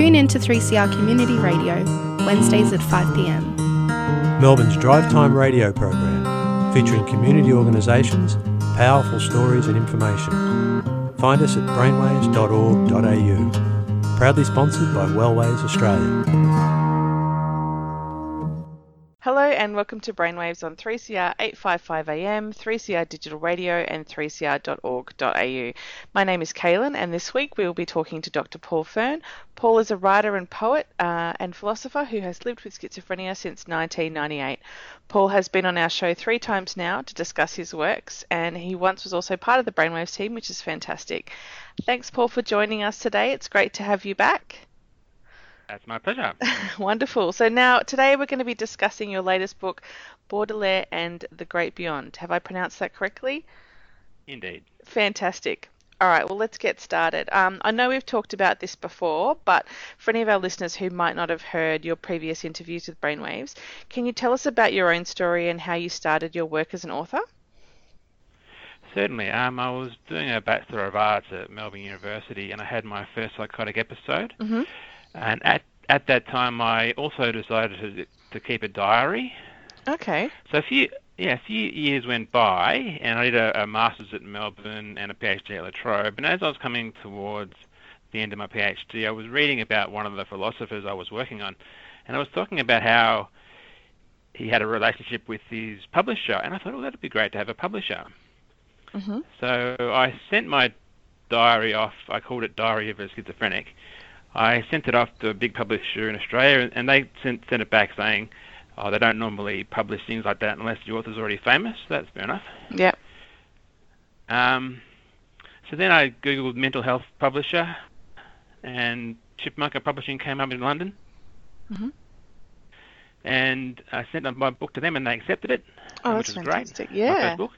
Tune in to 3CR Community Radio, Wednesdays at 5pm. Melbourne's Drive Time radio program, featuring community organisations, powerful stories and information. Find us at brainwaves.org.au. Proudly sponsored by Wellways Australia. Hello and welcome to Brainwaves on 3CR 855 AM, 3CR Digital Radio, and 3cr.org.au. My name is Kaylin, and this week we will be talking to Dr. Paul Fearne. Paul is a writer and poet uh, and philosopher who has lived with schizophrenia since 1998. Paul has been on our show three times now to discuss his works, and he once was also part of the Brainwaves team, which is fantastic. Thanks, Paul, for joining us today. It's great to have you back. That's my pleasure. Wonderful. So now today we're going to be discussing your latest book, Baudelaire and the Great Beyond. Have I pronounced that correctly? Indeed. Fantastic. All right, well, let's get started. Um, I know we've talked about this before, but for any of our listeners who might not have heard your previous interviews with Brainwaves, can you tell us about your own story and how you started your work as an author? Certainly. Um, I was doing a Bachelor of Arts at Melbourne University and I had my first psychotic episode. Mm-hmm. And at at that time, I also decided to to keep a diary. Okay. So a few yeah, a few years went by, and I did a, a master's at Melbourne and a PhD at La Trobe. And as I was coming towards the end of my PhD, I was reading about one of the philosophers I was working on, and I was talking about how he had a relationship with his publisher, and I thought, oh, that'd be great to have a publisher. Mm-hmm. So I sent my diary off. I called it Diary of a Schizophrenic, I sent it off to a big publisher in Australia, and they sent, sent it back saying, oh, they don't normally publish things like that unless the author's already famous. That's fair enough. Yep. Um, so then I googled mental health publisher, and Chipmunka Publishing came up in London. Mm-hmm. And I sent my book to them, and they accepted it, oh, which was fantastic. great. Yeah. My first book.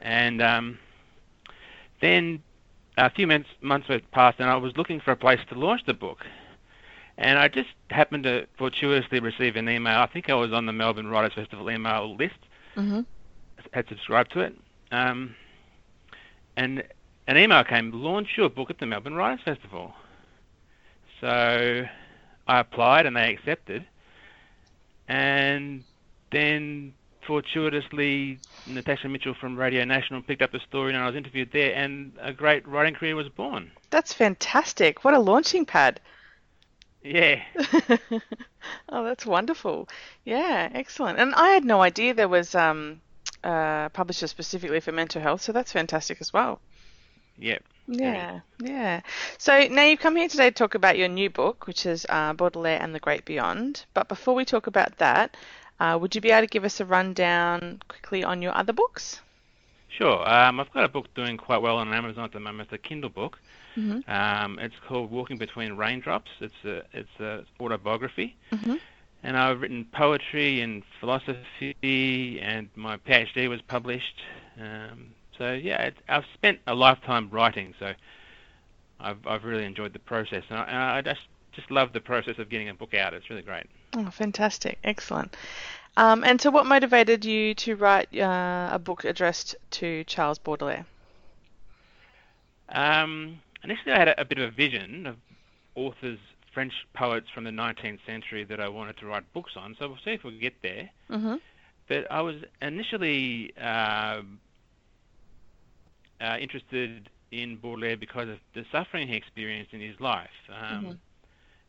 And um, then a few months, months had passed, and I was looking for a place to launch the book. And I just happened to fortuitously receive an email. I think I was on the Melbourne Writers Festival email list. Mm-hmm. Had subscribed to it. Um, and an email came, launch your book at the Melbourne Writers Festival. So I applied and they accepted. And then fortuitously, Natasha Mitchell from Radio National picked up the story and I was interviewed there, and a great writing career was born. That's fantastic. What a launching pad. Yeah. oh, that's wonderful. Yeah, excellent. And I had no idea there was um, a publisher specifically for mental health, so that's fantastic as well. Yep. Yeah, yeah. So now you've come here today to talk about your new book, which is uh, Baudelaire and the Great Beyond. But before we talk about that, uh, would you be able to give us a rundown quickly on your other books? Sure. Um, I've got a book doing quite well on Amazon at the moment. It's a Kindle book. Mm-hmm. Um, it's called Walking Between Raindrops. It's a it's a autobiography, mm-hmm. and I've written poetry and philosophy, and my PhD was published. Um, so yeah, it, I've spent a lifetime writing, so I've I've really enjoyed the process, and I, and I just just love the process of getting a book out. It's really great. Oh, fantastic! Excellent. Um, and so, what motivated you to write uh, a book addressed to Charles Baudelaire? Um, initially, I had a, a, bit of a vision of authors, French poets from the 19th century that I wanted to write books on. So we'll see if we get there. Mm-hmm. But I was initially uh, uh, interested in Baudelaire because of the suffering he experienced in his life. Um, mm-hmm.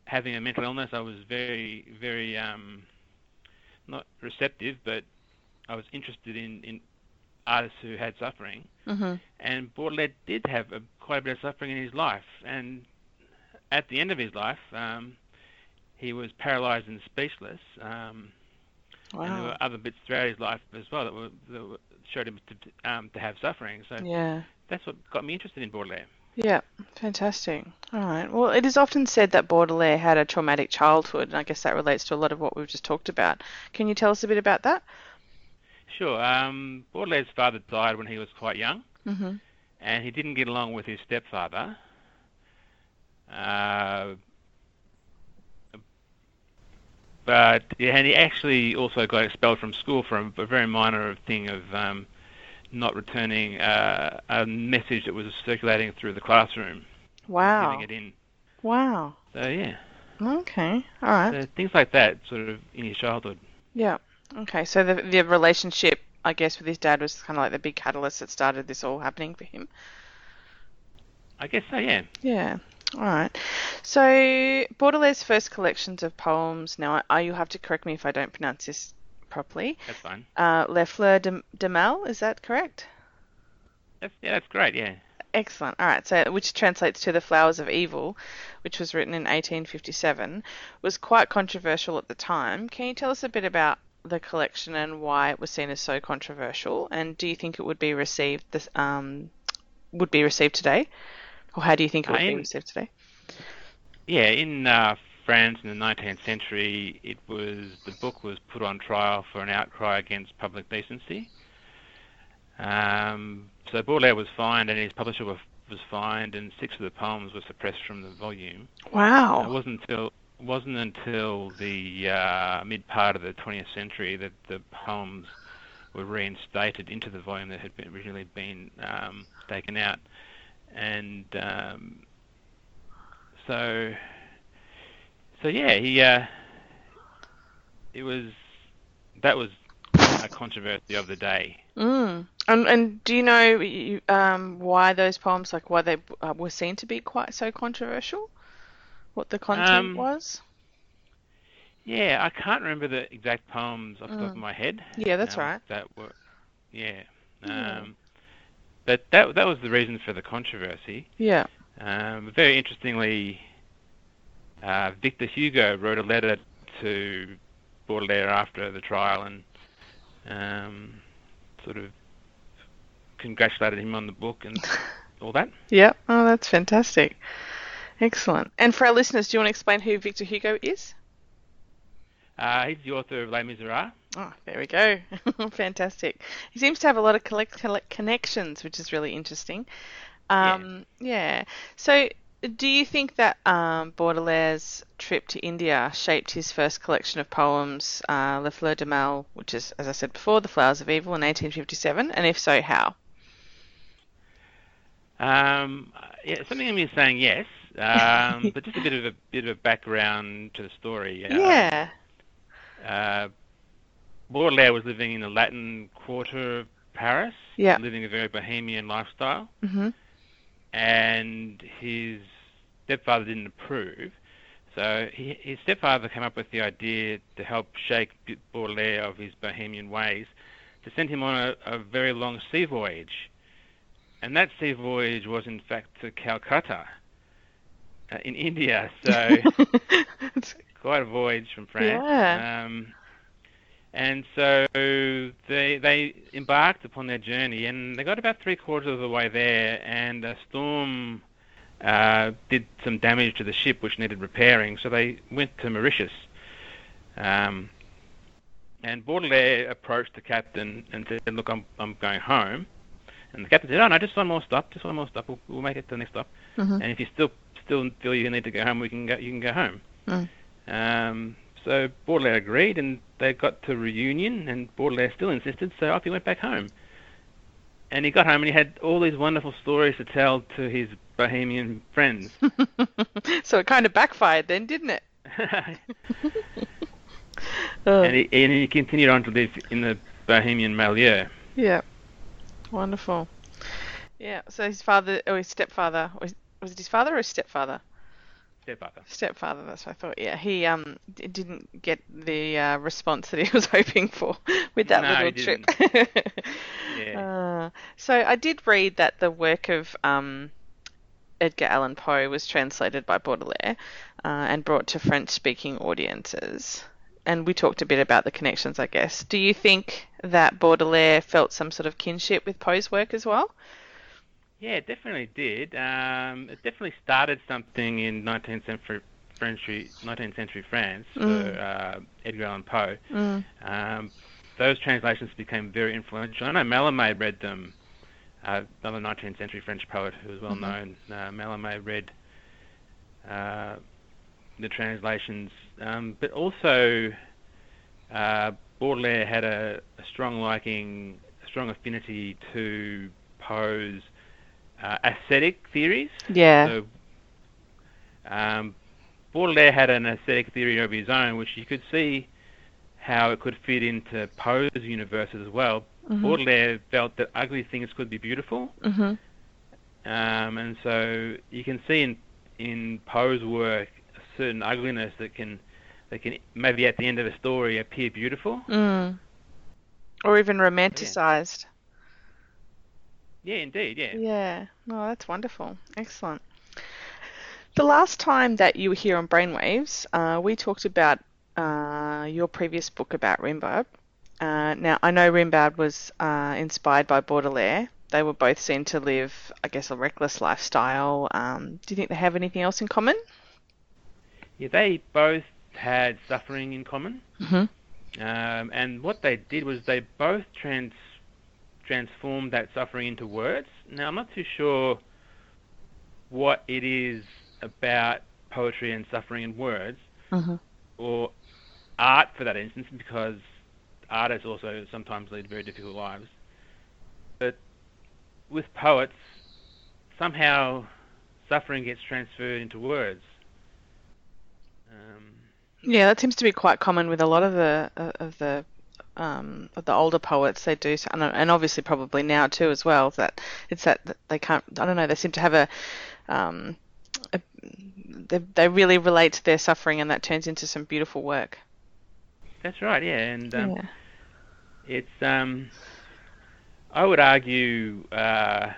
Having a mental illness, I was very, very um, not receptive, but I was interested in, in artists who had suffering. Mm-hmm. And Baudelaire did have a, quite a bit of suffering in his life. And at the end of his life, um, he was paralyzed and speechless. Um, wow. And there were other bits throughout his life as well that, were, that were, showed him to, um, to have suffering. So yeah. that's what got me interested in Baudelaire. Yeah, fantastic. All right. Well, it is often said that Baudelaire had a traumatic childhood, and I guess that relates to a lot of what we've just talked about. Can you tell us a bit about that? Sure. Um, Baudelaire's father died when he was quite young, Mm-hmm. and he didn't get along with his stepfather. Uh, but yeah, and he actually also got expelled from school for a, a very minor thing of um, not returning uh, a message that was circulating through the classroom, Wow. giving it in. Wow. So yeah, Okay. All right. so things like that, sort of in his childhood. Yeah. Okay. So the the relationship, I guess, with his dad was kind of like the big catalyst that started this all happening for him. I guess so. Yeah. Yeah. All right. So Baudelaire's first collections of poems. Now, I, you'll have to correct me if I don't pronounce this properly. That's fine. Uh, Les Fleurs de, de Mal, is that correct? That's, yeah, that's great. Yeah. Excellent. All right. So, which translates to The Flowers of Evil, which was written in 1857, was quite controversial at the time. Can you tell us a bit about the collection and why it was seen as so controversial? And do you think it would be received this um would be received today, or how do you think it would be received today? Yeah, in uh, France in the 19th century, it was the book was put on trial for an outcry against public decency. Um, so Baudelaire was fined, and his publisher was, was fined, and six of the poems were suppressed from the volume. Wow. It wasn't until wasn't until the uh, mid part of the 20th century that the poems were reinstated into the volume that had been, originally been um, taken out, and um, so so yeah, he uh, it was that was a controversy of the day. Mm. And and do you know um why those poems like why they uh, were seen to be quite so controversial? What the content Um, was? Yeah, I can't remember the exact poems off the top of my head. Yeah, that's um, right. That were, yeah. Um, but that that was the reason for the controversy. Yeah. Um, very interestingly, uh, Victor Hugo wrote a letter to Baudelaire after the trial and um, sort of congratulated him on the book and all that. Yeah. Oh, that's fantastic. Excellent. And for our listeners, do you want to explain who Victor Hugo is? Uh, he's the author of Les Miserables. Oh, there we go. Fantastic. He seems to have a lot of collect, collect connections, which is really interesting. Um, yeah. So, do you think that um, Baudelaire's trip to India shaped his first collection of poems, uh, Le Fleur de Mal, which is, as I said before, The Flowers of Evil in 1857? And if so, how? Um, yeah, something in me is saying yes, um, but just a bit of a bit of a background to the story. Uh, yeah. Uh, Baudelaire was living in the Latin Quarter of Paris, Yeah. living a very bohemian lifestyle, hmm and his stepfather didn't approve. So he, his stepfather came up with the idea to help shake Baudelaire of his bohemian ways, to send him on a, a very long sea voyage. And that sea voyage was in fact to Calcutta, uh, in India. So quite a voyage from France. Yeah. Um, and so they they embarked upon their journey, and they got about three quarters of the way there, and a storm uh, did some damage to the ship, which needed repairing. So they went to Mauritius. Um, and Baudelaire approached the captain and said, "Look, I'm I'm going home." And the captain said, "Oh no, just one more stop, just one more stop. We'll, we'll make it to the next stop. Mhm. And if you still still feel you need to go home, we can go. You can go home." Mm. Um, so Baudelaire agreed, and they got to Réunion, and Baudelaire still insisted, so off he went back home. And he got home, and he had all these wonderful stories to tell to his bohemian friends. so it kind of backfired then, didn't it? Oh, and, he, and he continued on to live in the bohemian milieu. yeah. Wonderful. Yeah. So his father, or his stepfather, or his, was it his father or his stepfather? Stepfather. Stepfather. That's what I thought. Yeah. He um d- didn't get the uh, response that he was hoping for with that No, little he trip. Yeah. Uh, so I did read that the work of um, Edgar Allan Poe was translated by Baudelaire uh, and brought to French-speaking audiences. And we talked a bit about the connections, I guess. Do you think that Baudelaire felt some sort of kinship with Poe's work as well? Yeah, it definitely did. Um, it definitely started something in 19th century French, 19th century France for Mm. uh, Edgar Allan Poe. Mm. Um, those translations became very influential. I know Mallarmé read them. Uh, another 19th century French poet who was well Mhm. known. Uh, Mallarmé read uh, the translations, um, but also uh, Baudelaire had a, a strong liking, a strong affinity to Poe's uh, aesthetic theories. Yeah. So, um, Baudelaire had an aesthetic theory of his own, which you could see how it could fit into Poe's universe as well. Mhm. Baudelaire felt that ugly things could be beautiful, Mhm. um, and so you can see in in Poe's work a certain ugliness that can that can maybe at the end of a story appear beautiful. Mm. Or even romanticized. Yeah, indeed, yeah. Yeah. Oh, that's wonderful. Excellent. The last time that you were here on Brainwaves, uh, we talked about uh, your previous book about Rimbaud. Uh, now, I know Rimbaud was uh, inspired by Baudelaire. They were both seen to live, I guess, a reckless lifestyle. Um, do you think they have anything else in common? Yeah, they both had suffering in common. Mm-hmm. Um, and what they did was they both trans transformed that suffering into words. Now I'm not too sure what it is about poetry and suffering in words, Mm-hmm. or art for that instance, because artists also sometimes lead very difficult lives. But with poets, somehow suffering gets transferred into words. Um, Yeah, that seems to be quite common with a lot of the uh, of the um, of the older poets. They do, and and obviously probably now too as well. That it's that that they can't. I don't know. They seem to have a, um, a they they really relate to their suffering, and that turns into some beautiful work. that's right, yeah, and um, yeah. It's um, I would argue uh,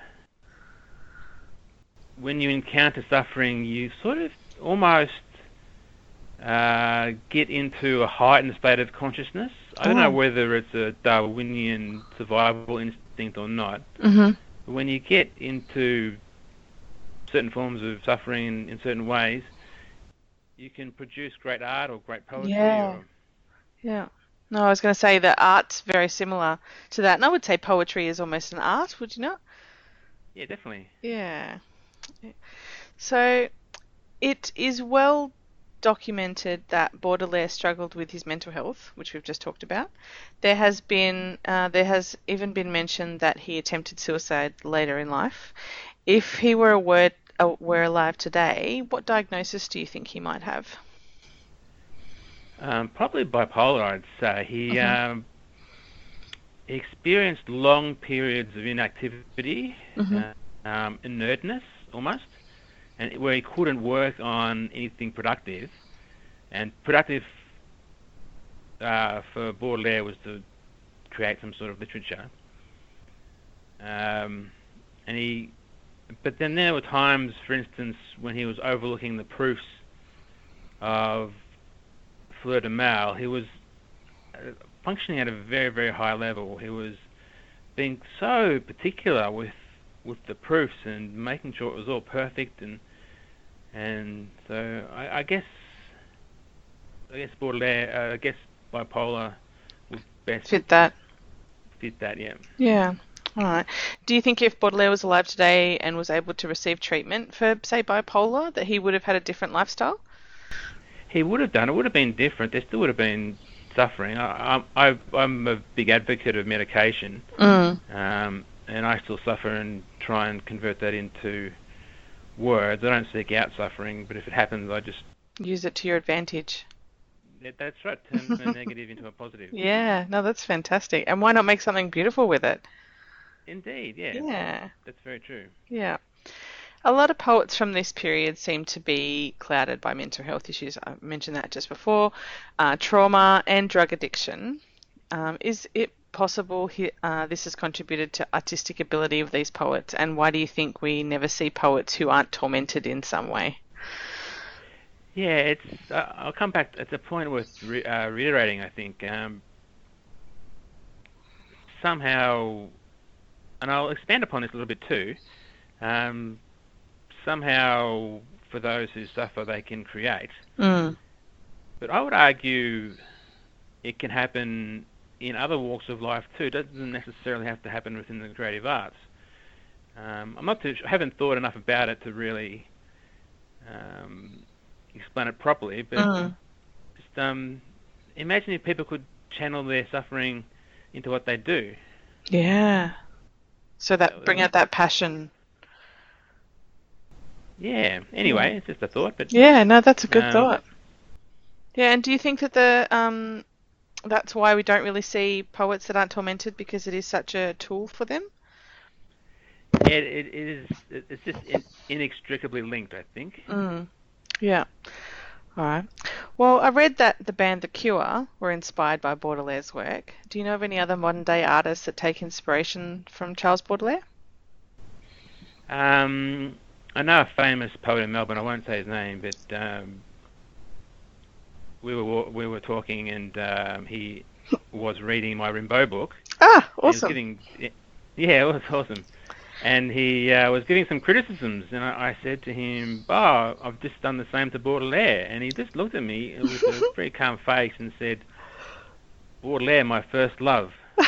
when you encounter suffering, you sort of almost uh, get into a heightened state of consciousness. I don't Oh. know whether it's a Darwinian survival instinct or not. Mhm. But when you get into certain forms of suffering in, in certain ways, you can produce great art or great poetry. Yeah. Or, Yeah. No, I was going to say that art's very similar to that, and I would say poetry is almost an art. Would you not? yeah, definitely. Yeah. So it is well documented that Baudelaire struggled with his mental health, which we've just talked about. There has been uh, there has even been mentioned that he attempted suicide later in life. If he were a word uh, were alive today, what diagnosis do you think he might have? Um, probably bipolar, I'd say. He Mhm. um, experienced long periods of inactivity, Mhm. uh, um, inertness almost, and where he couldn't work on anything productive. And productive uh, for Baudelaire was to create some sort of literature. Um, and he, but then there were times, for instance, when he was overlooking the proofs of Fleur de Mal, he was uh, functioning at a very, very high level. He was being so particular with with the proofs and making sure it was all perfect, and and so I, I guess I guess Baudelaire, uh, I guess bipolar would best Fit that. fit that. Yeah. Yeah. All right. Do you think if Baudelaire was alive today and was able to receive treatment for, say, bipolar, that he would have had a different lifestyle? He would have done. It would have been different. There still would have been suffering. I, I, I'm a big advocate of medication, Mm. um, and I still suffer and try and convert that into words. I don't seek out suffering, but if it happens, I just Use it to your advantage. that- that's right. Turn the negative into a positive. Yeah. No, that's fantastic. And why not make something beautiful with it? Indeed. Yeah. Yeah. That's very true. Yeah. A lot of poets from this period seem to be clouded by mental health issues. I mentioned that just before. Uh, trauma and drug addiction. Um, is it possible he, uh, this has contributed to artistic ability of these poets? And why do you think we never see poets who aren't tormented in some way? Yeah, it's. Uh, I'll come back. It's a point worth re- uh, reiterating. I think um, somehow, and I'll expand upon this a little bit too. um, somehow for those who suffer they can create. Mm. But I would argue it can happen in other walks of life too. It doesn't necessarily have to happen within the creative arts. Um, I'm not too, I haven't thought enough about it to really um, explain it properly, but Mm. just um, imagine if people could channel their suffering into what they do. Yeah. So that That bring out that passion. Yeah. Anyway, it's just a thought, but Yeah, no, that's a good Um, thought. Yeah, and do you think that the um that's why we don't really see poets that aren't tormented because it is such a tool for them? it, it, it is it- it's just in, inextricably linked, I think. Mm. Yeah. All right. Well, I read that the band The Cure were inspired by Baudelaire's work. Do you know of any other modern day artists that take inspiration from Charles Baudelaire? Um, I know a famous poet in Melbourne. I won't say his name, but um, we were we were talking, and um, he was reading my Rimbaud book. Ah, He awesome. giving, yeah, it was awesome. And he uh, was giving some criticisms, and I, I said to him, "Oh, I've just done the same to Baudelaire." And he just looked at me with a very calm face and said, "Baudelaire, my first love."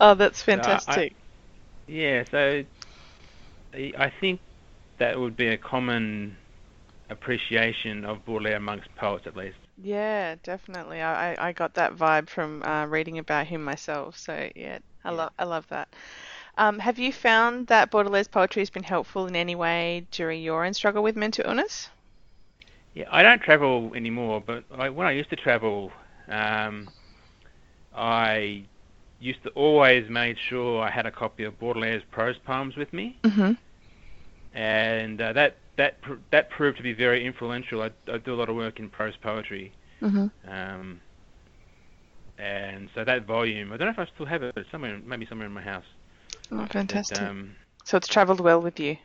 oh, that's I- fantastic. Yeah, so I I think that would be a common appreciation of Baudelaire amongst poets, at least. Yeah, definitely. I, I- got that vibe from uh, reading about him myself. So yeah, I Yeah. love I love that. Um, have you found that Baudelaire's poetry has been helpful in any way during your own struggle with mental illness? Yeah, I don't travel anymore, but I, when I used to travel, um, I used to always make sure I had a copy of Baudelaire's prose poems with me, Mm-hmm. and uh, that that pr- that proved to be very influential. I, I do a lot of work in prose poetry, Mm-hmm. um, and so that volume, I don't know if I still have it, but somewhere, maybe somewhere in my house. Oh, But, fantastic. um, so it's travelled well with you.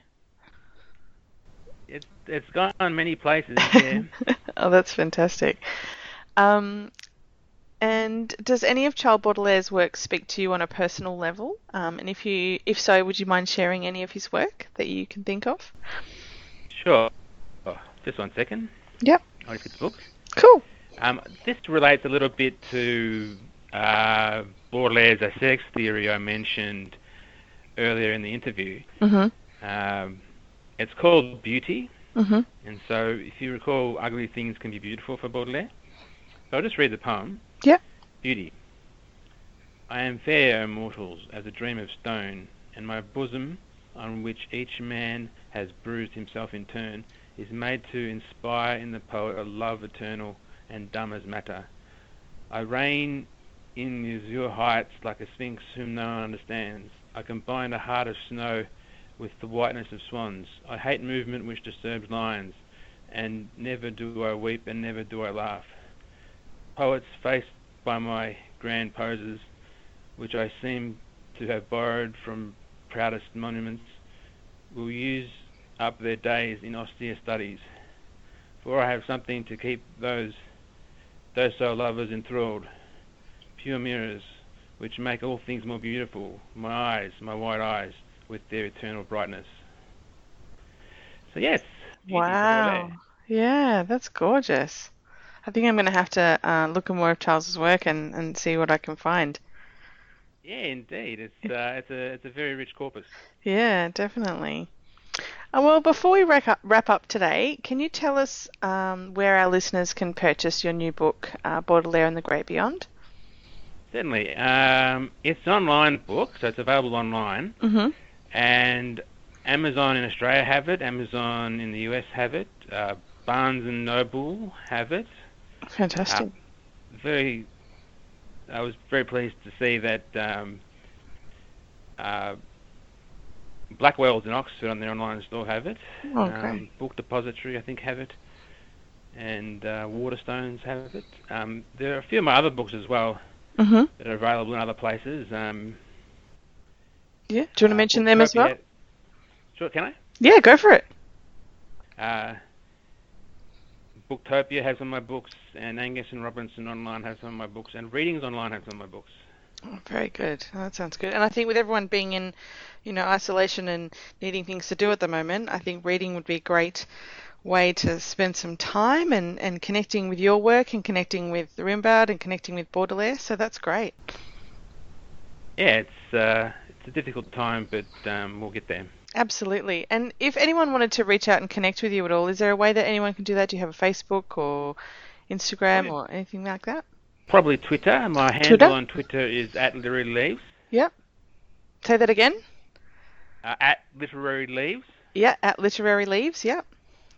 it's it's gone many places. Yeah. oh, that's fantastic. Um, and does any of Charles Baudelaire's work speak to you on a personal level? Um, and if you, if so, would you mind sharing any of his work that you can think of? Sure. Oh, just one second. Yep. I'll just get the book. Cool. Um, this relates a little bit to uh, Baudelaire's aesthetics theory I mentioned earlier in the interview. Mm-hmm. Um, it's called beauty, Mm-hmm. and so if you recall, ugly things can be beautiful for Baudelaire. So I'll just read the poem. Yeah. Beauty. I am fair, O mortals, as a dream of stone, and my bosom, on which each man has bruised himself in turn, is made to inspire in the poet a love eternal and dumb as matter. I reign in the azure heights like a sphinx whom no one understands. I combine a heart of snow with the whiteness of swans. I hate movement which disturbs lines, and never do I weep and never do I laugh. Poets faced by my grand poses, which I seem to have borrowed from proudest monuments, will use up their days in austere studies. For I have something to keep those those so lovers enthralled, pure mirrors, which make all things more beautiful, my eyes, my white eyes, with their eternal brightness. So yes. Wow. Yeah, that's gorgeous. I think I'm going to have to uh, look at more of Charles's work and, and see what I can find. Yeah, indeed. It's uh, it's a it's a very rich corpus. Yeah, definitely. Uh, well, before we wrap up, wrap up today, can you tell us um, where our listeners can purchase your new book, uh, Baudelaire and the Great Beyond? Certainly. Um, it's an online book, so it's available online. Mm-hmm. And Amazon in Australia have it. Amazon in the US have it. Uh, Barnes and Noble have it. Fantastic. Very. I was very pleased to see that um, uh, Blackwell's in Oxford on their online store have it. oh, great. Um, Book Depository, I think, have it, and uh, Waterstones have it. Um, there are a few of my other books as well mm-hmm. that are available in other places. Um, Yeah. Do you want to uh, mention them as well? Sure, can I? Yeah, go for it. Uh, Booktopia has some of my books, and Angus and Robertson Online have some of my books, and Readings Online have some of my books. Oh, very good. That sounds good. And I think with everyone being in, you know, isolation and needing things to do at the moment, I think reading would be a great way to spend some time and, and connecting with your work and connecting with Rimbaud and connecting with Baudelaire. So that's great. Yeah, it's uh, it's a difficult time, but um, we'll get there. Absolutely. And if anyone wanted to reach out and connect with you at all, is there a way that anyone can do that? Do you have a Facebook or Instagram or anything like that? Probably Twitter. My handle Twitter? on Twitter is at literary leaves. Yep. Say that again. Uh, at literary leaves. Yeah, at Literary Leaves. Yep.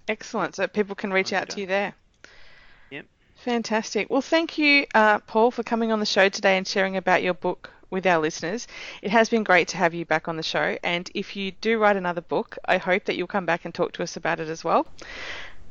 Excellent. So people can reach out to you there. Yep. Fantastic. Well, thank you, uh, Paul, for coming on the show today and sharing about your book with our listeners. It has been great to have you back on the show. And if you do write another book, I hope that you'll come back and talk to us about it as well.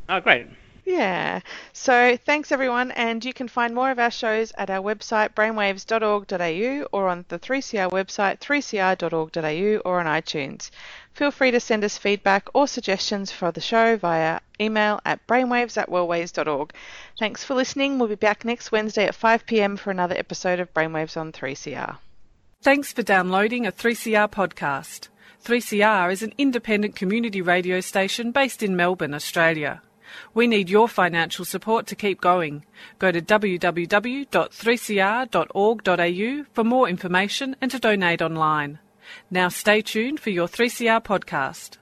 Oh, great. Yeah. So thanks everyone, and you can find more of our shows at our website brainwaves.org.au or on the 3CR website 3cr.org.au or on iTunes. Feel free to send us feedback or suggestions for the show via email at brainwaves at wellways.org. Thanks for listening. We'll be back next Wednesday at 5 pm for another episode of Brainwaves on 3CR. Thanks for downloading a 3CR podcast. 3CR is an independent community radio station based in Melbourne, Australia. We need your financial support to keep going. Go to www.3cr.org.au for more information and to donate online. Now stay tuned for your 3CR podcast.